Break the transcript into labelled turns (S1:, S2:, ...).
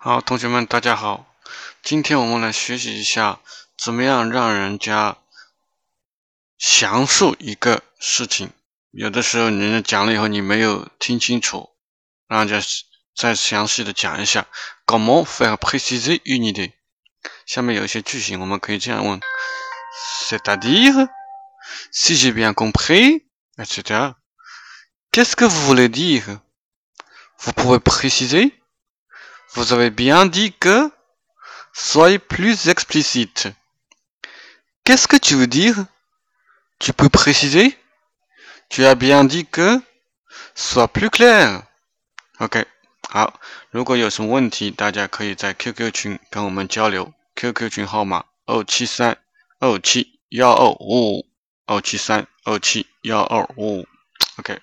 S1: 好，同学们，大家好。今天我们来学习一下，怎么样让人家详述一个事情。有的时候，人家讲了以后，你没有听清楚，让人家再详细的讲一下。Comment faire préciser une idée？下面有一些句型，我们可以这样问：C'est-à-dire，si j'ai bien compris，etc.Qu'est-ce que vous voulez dire？Vous pouvez préciser？préciser？Vous avez bien dit que soyez plus explicite. Qu'est-ce que tu veux dire Tu peux préciser Tu as bien dit que sois plus clair. OK，好，如果有什么问题，大家可以在 QQ 群跟我们交流。QQ 群号码：二七三二七幺二五五，二七三二七幺二五五。OK。